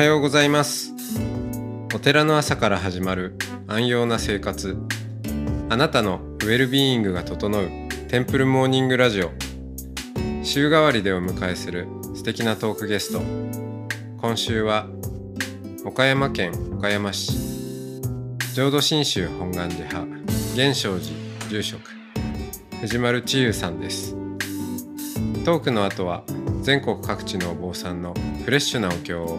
はようございます。お寺の朝から始まる安養な生活。あなたのウェルビーイングが整うテンプルモーニングラジオ。週替わりでお迎えする素敵なトークゲスト。今週は岡山県岡山市。浄土真宗本願寺派。源証寺住職。藤丸千優さんです。トークの後は全国各地のお坊さんのフレッシュなお経を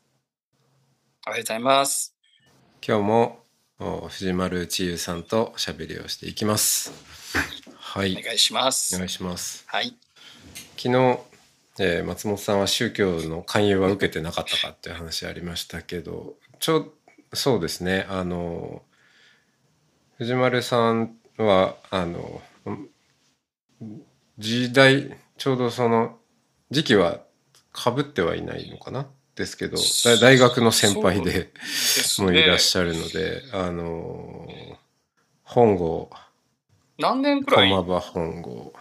おはようございます。今日もお藤丸千優さんとおしゃべりをしていきますはいお願いします。お願いしますはい。昨日、えー松本さんは宗教の勧誘は受けてなかったかっていう話ありましたけどちょそうですねあの藤丸さんはあの時代ちょうどその時期はかぶってはいないのかな？ですけどだ大学の先輩で もういらっね。しゃるので、あの本郷。何年くらい？駒場本郷。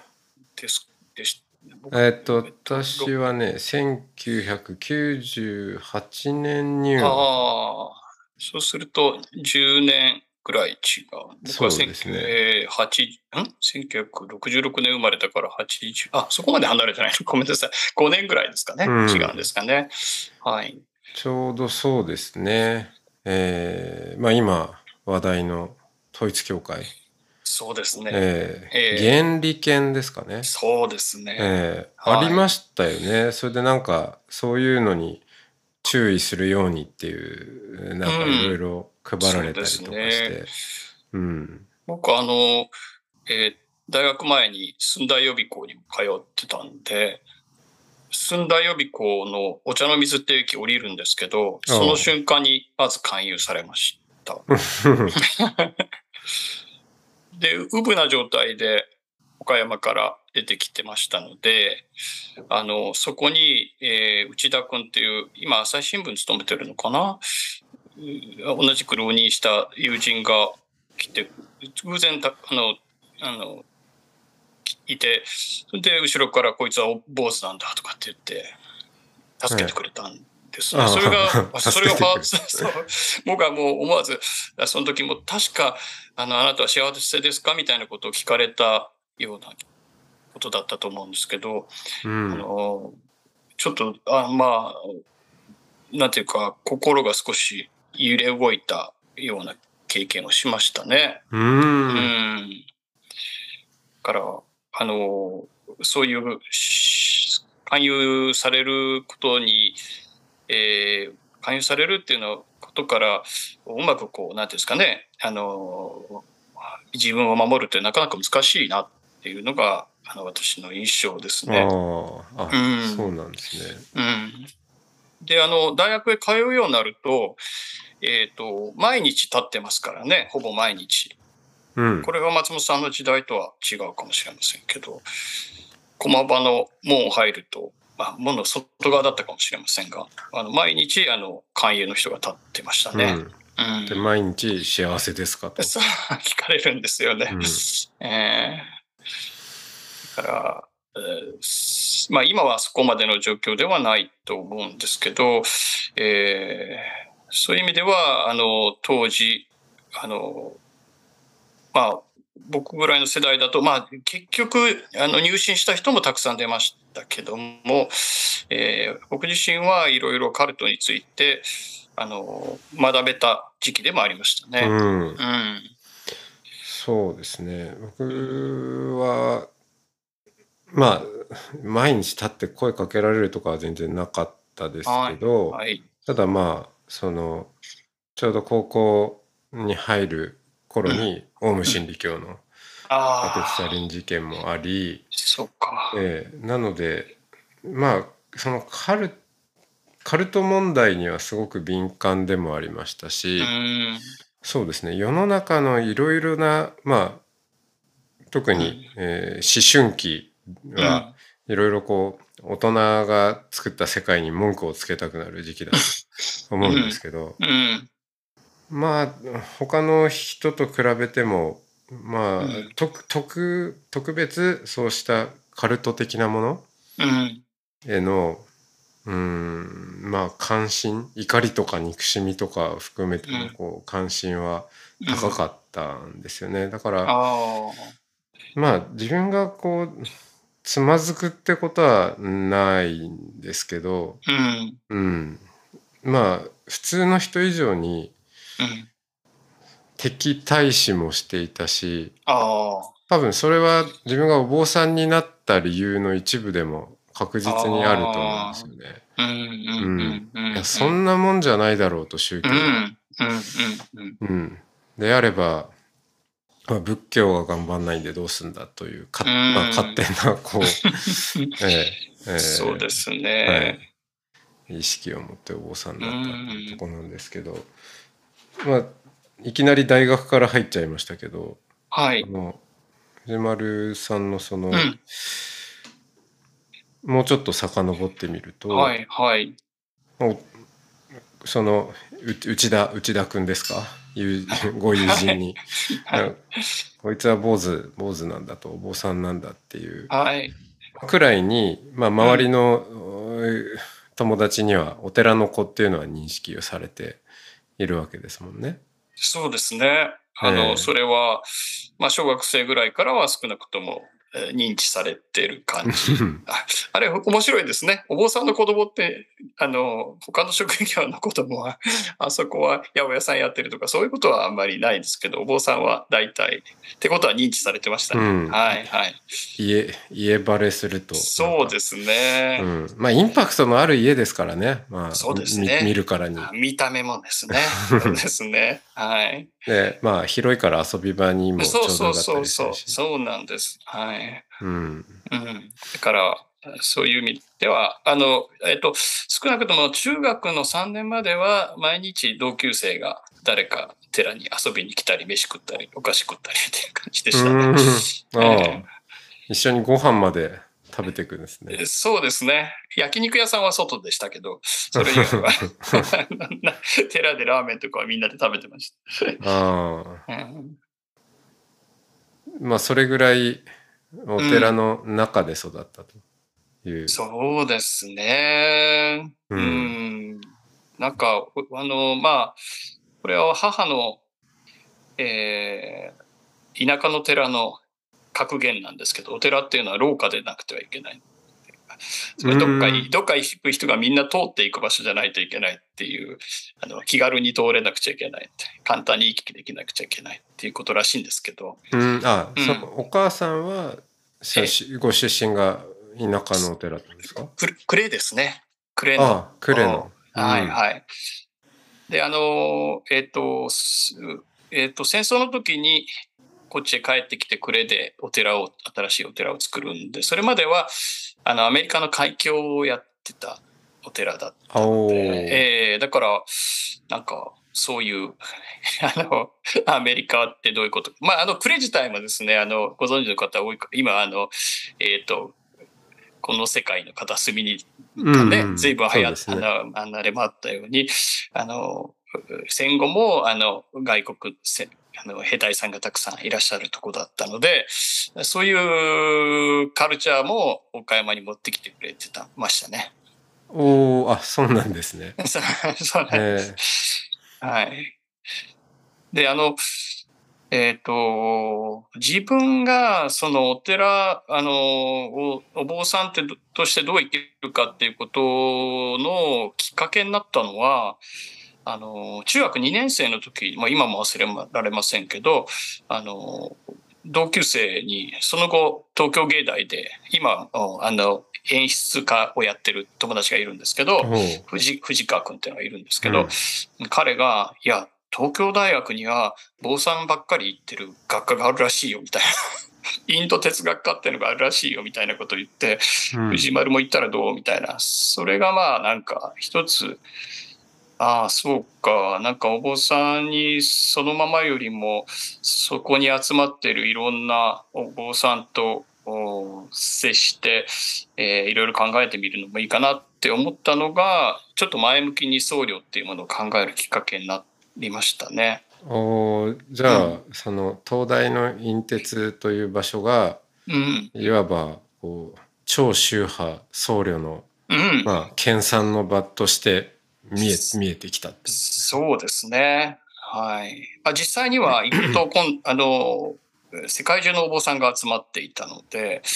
ですでし僕えっと私はね1998年入門。ああ、そうすると10年くらい違う。僕はそうですね1980ん？1966年生まれたから80、あ、そこまで離れてないの。ごめんなさい。5年くらいですかね。うん違うんですかね。はい。ちょうどそうですねえーまあ今話題の統一教会、そうですね。えーええ原理研ですかね、そうですね。えーはいありましたよねそれでなんかそういうのに注意するようにっていうなんかいろいろ配られたりとかして、ね。うん。僕あの、えー大学前に寸大予備校に通ってたんで、寸大予備校のお茶の水って駅降りるんですけど、その瞬間にまず勧誘されました。で、うぶな状態で岡山から出てきてましたので、あの、そこに、えー内田君っていう、今朝日新聞勤めてるのかな？うん同じく浪人した友人が来て、偶然た、あの、あの、いて、それで後ろからこいつは坊主なんだとかって言って、助けてくれたんですね。はいそれあが、それが、僕はもう思わず、その時も確か、あの、あなたは幸せですか？みたいなことを聞かれたようなことだったと思うんですけど、うん。あの、ちょっと、あまあ、なんていうか、心が少し揺れ動いたような経験をしましたね。ううんん。だから、あの、そういうし勧誘されることに、えー勧誘されるっていうのことから、うまくこう、なんていうんですかね、あの、自分を守るってなかなか難しいなっていうのが、あの、私の印象ですね。ああ、あうんそうなんですね。うん。で、あの、大学へ通うようになると、えっ、と、毎日立ってますからね、ほぼ毎日。うん。これが松本さんの時代とは違うかもしれませんけど、駒場の門を入ると、まあ、門の外側だったかもしれませんが、あの、毎日、あの、勧誘の人が立ってましたね。うん。で毎日幸せですかと。そう聞かれるんですよね。うんえーだから、えーまあ今はそこまでの状況ではないと思うんですけど、えーそういう意味では、あの、当時、あの、まあ、僕ぐらいの世代だと、まあ、結局、あの、入信した人もたくさん出ましたけども、えー僕自身はいろいろカルトについて、あの、学べた時期でもありましたね。うん。うんそうですね。僕は、まあ、毎日立って声かけられるとかは全然なかったですけど、はい。ただまあ、その、ちょうど高校に入る頃に、オウム真理教のああ、アテツサリン事件もあり、そっか。ええなので、まあ、そのカルカルト問題にはすごく敏感でもありましたし、うん。そうですね世の中のいろいろなまあ特に、えー思春期は、いろいろこう大人が作った世界に文句をつけたくなる時期だと 思うんですけど、うん。まあ他の人と比べてもまあ、うん特特特別そうしたカルト的なものうん。へのうーんまあ関心怒りとか憎しみとか含めてのうんこう関心は高かったんですよね。だから。まあ自分がこうつまずくってことはないんですけど、うん。うん、まあ普通の人以上にうん。敵対視もしていたし。多分それは自分がお坊さんになった理由の一部でも確実にあると思うんですよね。そんなもんじゃないだろうと宗教う。ん。うん。うん、であれば、まあ、仏教が頑張んないんでどうすんだというか、うんまあ、勝手なこう、ええええそうですね。意識を持ってお坊さんになったっていうところなんですけど、まあいきなり大学から入っちゃいましたけどはいあ。の藤丸さんのその、うん。もうちょっと遡ってみると、はい。はい。おそのう内田内田君ですか？友 ご友人に、はいやこいつは坊主坊主なんだとお坊さんなんだっていうはい。くらいに、まあ、周りの、友達にはお寺の子っていうのは認識をされているわけですもんね。そうですね。あえの、えそれは、まあ、小学生ぐらいからは少なくとも、えー認知されてる感じ。ああれ、面白いですね。お坊さんの子供って、あの、他の職業の子供は、あそこは八百屋さんやってるとか、そういうことはあんまりないですけど、お坊さんは大体、ってことは認知されてましたね。うんはい、はい。家家バレするとそうですすね。うん、まあインパクトのある家ですからね、まあ、そうですねみ見るからに見た目もですね。そうですね。はい。でまあ広いから遊び場にもちょそううそうどよかったそうそう。りするしそうなんです。はい。うんうん。だから、そういう意味では、あの、えっと、少なくとも中学の3年までは、毎日同級生が誰か寺に遊びに来たり、飯食ったり、お菓子食ったりっていう感じでしたうんね。ああえ一緒にご飯まで食べていくんですねえ。そうですね。焼肉屋さんは外でしたけど、それ以外は 寺でラーメンとかはみんなで食べてましああた。うんまあそれぐらいお寺の中で育ったという。そうですね。ううんん。なんか、あの、まあ、これは母の、えー田舎の寺の格言なんですけど、お寺っていうのは廊下でなくてはいけない。つまりどっかうに、どっか行く人がみんな通っていく場所じゃないといけないっていう、あの、気軽に通れなくちゃいけない。って、簡単に行き来できなくちゃいけないっていうことらしいんですけど、うん、あ、うん。そお母さんはご出身が田舎のお寺ですか？くクレですね。クレの。ああ、呉の。はいうん。はい。で、あの、えっ、と、すえっ、と、戦争の時に、こっちへ帰ってきてくれでお寺を、新しいお寺を作るんで、それまでは、あの、アメリカの海峡をやってたお寺だったあおー。ええだから、なんか、そういう、あの、アメリカってどういうこと？まあ、あの、プレ自体もですね、あの、ご存知の方多いか、今、あの、えっ、と、この世界の片隅にがね、うん。うん随分流行っそうですね。あの、あれもあったように、あの、戦後も、あの、外国、せあの、兵隊さんがたくさんいらっしゃるとこだったので、そういうカルチャーも岡山に持ってきてくれてた、ましたね。おお、あ、そうなんですね。そうなんでえす。はい。で、あの、えっ、と、自分がそのお寺、あの、おお坊さんってどとしてどう生きるかっていうことのきっかけになったのは、あの、中学2年生の時、まあ今も忘れられませんけど、あの、同級生に、その後、東京芸大で、今、あの、演出家をやってる友達がいるんですけど、藤藤川君っていうのがいるんですけど、彼が、いや、東京大学には坊さんばっかり行ってる学科があるらしいよ、みたいインド哲学科っていうのがあるらしいよみたいなことを言って、うん。藤丸も言ったらどう？みたいな。それがまあなんか一つ、ああ、そうか。なんかお坊さんにそのままよりも、そこに集まってるいろんなお坊さんとお接して、えーいろいろ考えてみるのもいいかなって思ったのが、ちょっと前向きに僧侶っていうものを考えるきっかけになりましたね。おーじゃあ、うその東大の陰鉄という場所がうん。いわばこう超宗派僧侶のうん。まあ研鑽の場として見え見えてきたってそうですね。はい。あ実際には行くとこん、あの、世界中のお坊さんが集まっていたので、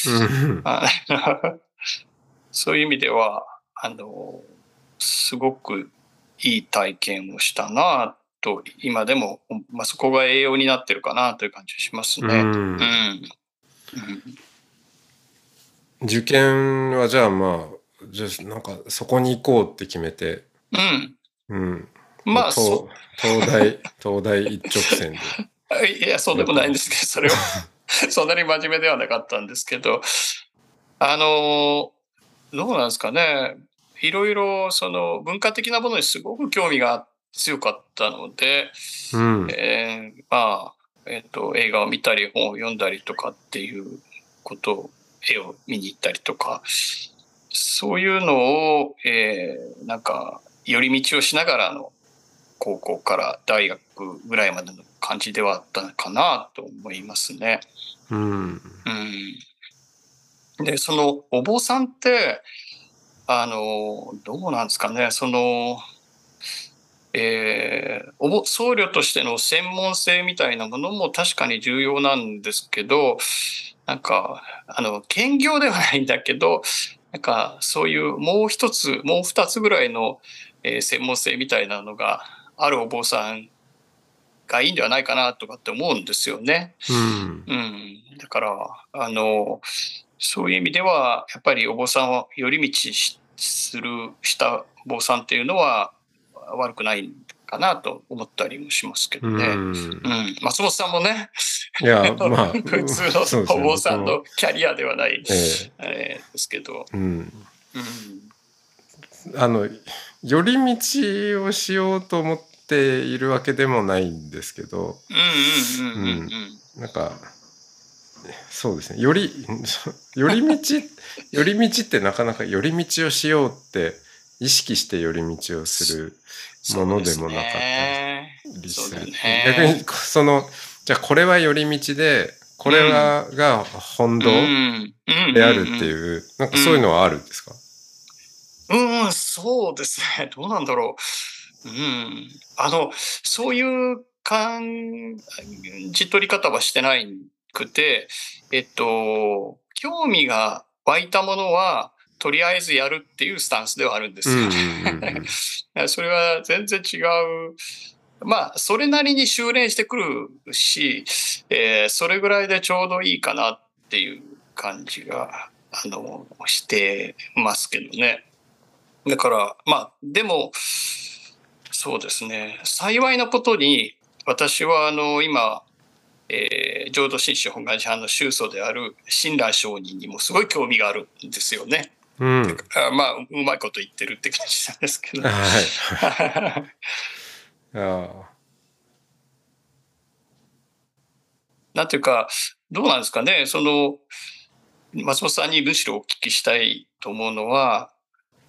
そういう意味では、あの、すごくいい体験をしたなと、今でも、まあ、そこが栄養になってるかなという感じがしますね。うんうん。受験はじゃあまあじゃあなんかそこに行こうって決めて、うん。うん、まあ、東そ東大東大一直線で。う。いや、そうでもないんですけど、それは、そんなに真面目ではなかったんですけど、あの、どうなんですかね。いろいろ、その、文化的なものにすごく興味が強かったので、うんえーまあ、えっ、と、映画を見たり、本を読んだりとかっていうことを、絵を見に行ったりとか、そういうのを、えーなんか、寄り道をしながらの高校から大学ぐらいまでの感じではあったかなと思いますね。うんうん。で、そのお坊さんって、あの、どうなんですかね、その、えーおぼ僧侶としての専門性みたいなものも確かに重要なんですけど、なんか、あの、兼業ではないんだけど、なんか、そういうもう一つ、もう二つぐらいの、えー専門性みたいなのがあるお坊さんがいいんではないかなとかって思うんですよね。うん。うん、だからあのそういう意味ではやっぱりお坊さんを寄り道しするしたお坊さんっていうのは悪くないかなと思ったりもしますけどね。うん。うん。松本さんもね。いやまあ 普通のお坊さんのキャリアではない、ええ。えーですけど。うん。うん。あの寄り道をしようと思っているわけでもないんですけどうんうんうんうんうんなんかそうですね。より寄り道 寄り道ってなかなか寄り道をしようって意識して寄り道をするものでもなかったりする、そうだね。逆にそのじゃあこれは寄り道でこれは、が本堂であるっていう、なんかそういうのはあるんですか、うん、うん、そうですね。どうなんだろう。うん。あの、そういう感じ取り方はしてないくて、えっと、興味が湧いたものは、とりあえずやるっていうスタンスではあるんですよ。うんうんうん それは全然違う。まあ、それなりに修練してくるし、えーそれぐらいでちょうどいいかなっていう感じが、あの、してますけどね。だから、まあ、でも、そうですね。幸いなことに、私は、あの、今、えー浄土真宗本願寺派の宗祖である親鸞上人にもすごい興味があるんですよね。うんあまあ、うまいこと言ってるって感じなんですけど。はい あなんていうか、どうなんですかね、その、松本さんにむしろお聞きしたいと思うのは、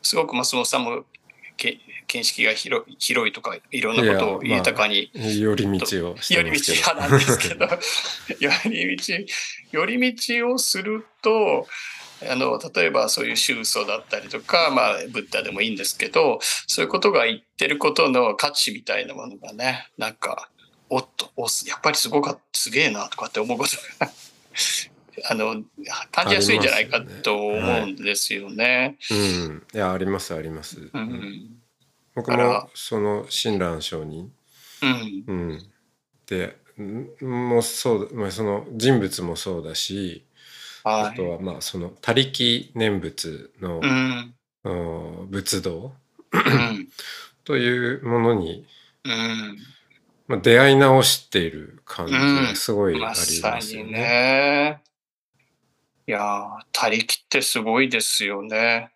すごく松本さんもけ見識が広い広いとか、いろんなことを豊かに、あ寄り道を寄り道派なんですけど、寄り道、寄り道をすると、あの、例えばそういう宗祖だったりとか、まあ、ブッダでもいいんですけど、そういうことが言ってることの価値みたいなものがね、なんか、おっと、おやっぱりすごかすげえなとかって思うことが、あの、感じやすいんじゃないかと思うんですよね。うんいやありますあります、ううんん。僕もその親鸞上人、うん。うん、でんもうそうまあその人物もそうだし、はい。あとはまあその他力念仏のう、ん。うん仏道うん。というものに、うん。まあ、出会い直している感じがすごいありまますさによね。ね。いやー、他力ってすごいですよね。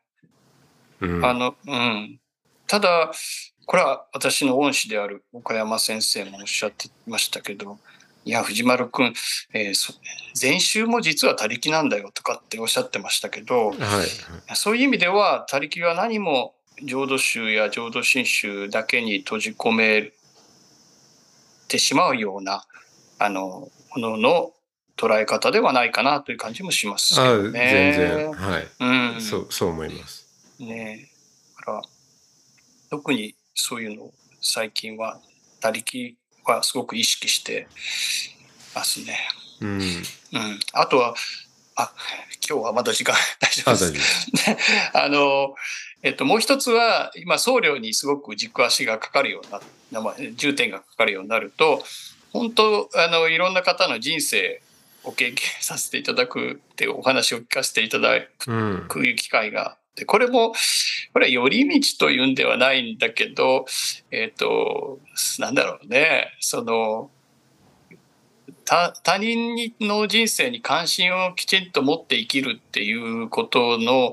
うん、あの、うん。ただ、これは私の恩師である岡山先生もおっしゃってましたけど、いや、藤丸くん、えーそ前週も実は他力なんだよとかっておっしゃってましたけど、はい。そういう意味では、他力は何も浄土宗や浄土真宗だけに閉じ込めてしまうような、あの、ものの捉え方ではないかなという感じもしますけあどね。全然、はい、うん。そう、そう思います。ねえ。だから、特にそういうのを最近は、他力はすごく意識してますね。うん。うん。あとは、あ、今日はまだ時間大丈夫あ、です。あの、えっと、もう一つは、今、僧侶にすごく軸足がかかるような、まあ重点がかかるようになると、本当、あの、いろんな方の人生を経験させていただくっていうお話を聞かせていただうん。くいう機会があって、これも、これは寄り道というんではないんだけど、えっ、と、なんだろうね、その、他他人の人生に関心をきちんと持って生きるっていうことの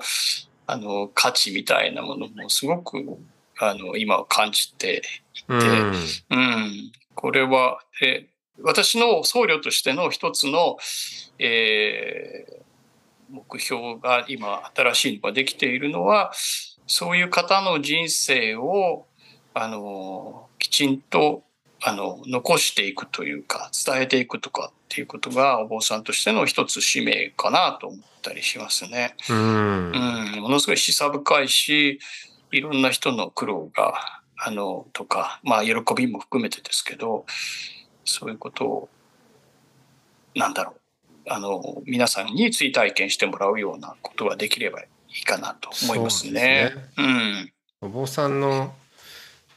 あの価値みたいなものもすごくあの今は感じてうん。うん、これは、え私の僧侶としての一つの、えー目標が今新しいのができているのはそういう方の人生をあのきちんとあの残していくというか伝えていくとかっていうことがお坊さんとしての一つ使命かなと思ったりしますね。うん。うん、ものすごい示唆深いし、いろんな人の苦労が、あの、とか、まあ、喜びも含めてですけど、そういうことを、なんだろう、あの、皆さんに追体験してもらうようなことができればいいかなと思いますね。そうですうん。お坊さんの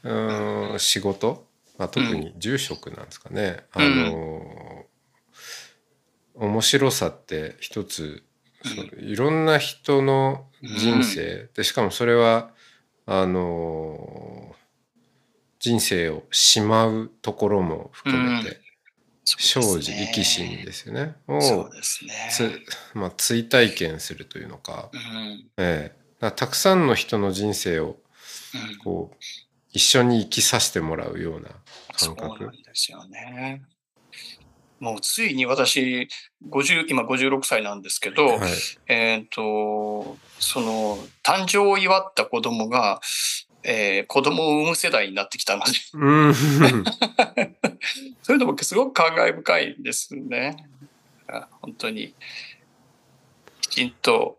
うーん仕事、まあ、特に住職なんですかね、うん。あの面白さって一つそういろんな人の人生、でしかもそれはあの人生をしまうところも含めて、生じ生き死にですよね。をそうですね。つ、まあ、追体験するというのか、うん。ええ、たくさんの人の人生をうんこう一緒に生きさせてもらうようなそう感覚なんですよね。もうついに私、50今56歳なんですけど、はいえっ、と、その、誕生を祝った子供が、えー子供を産む世代になってきたので、うん そういうのもすごく感慨深いですね。あ本当に、きちんと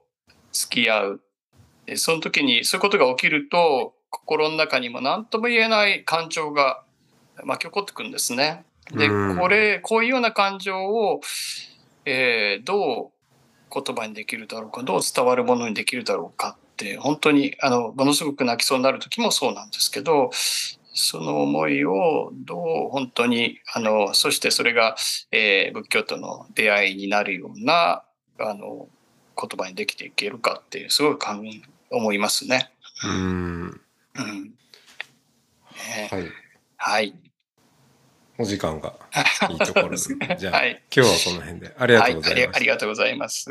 付き合う。でその時にそういうことが起きると、心の中にも何とも言えない感情が巻き起こってくるんですね。で、うんこれ、こういうような感情を、えーどう言葉にできるだろうか、どう伝わるものにできるだろうか本当に、あの、ものすごく泣きそうになる時もそうなんですけど、その思いをどう本当に、あの、そしてそれが、えー仏教との出会いになるような、あの、言葉にできていけるかっていう、すごい考え思いますね。うんうん。ねはいはい。お時間が いいところですねじゃあ、はい。今日はこの辺でありがとうございはありあます、りがとうございます。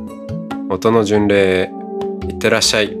音の巡礼へいってらっしゃい。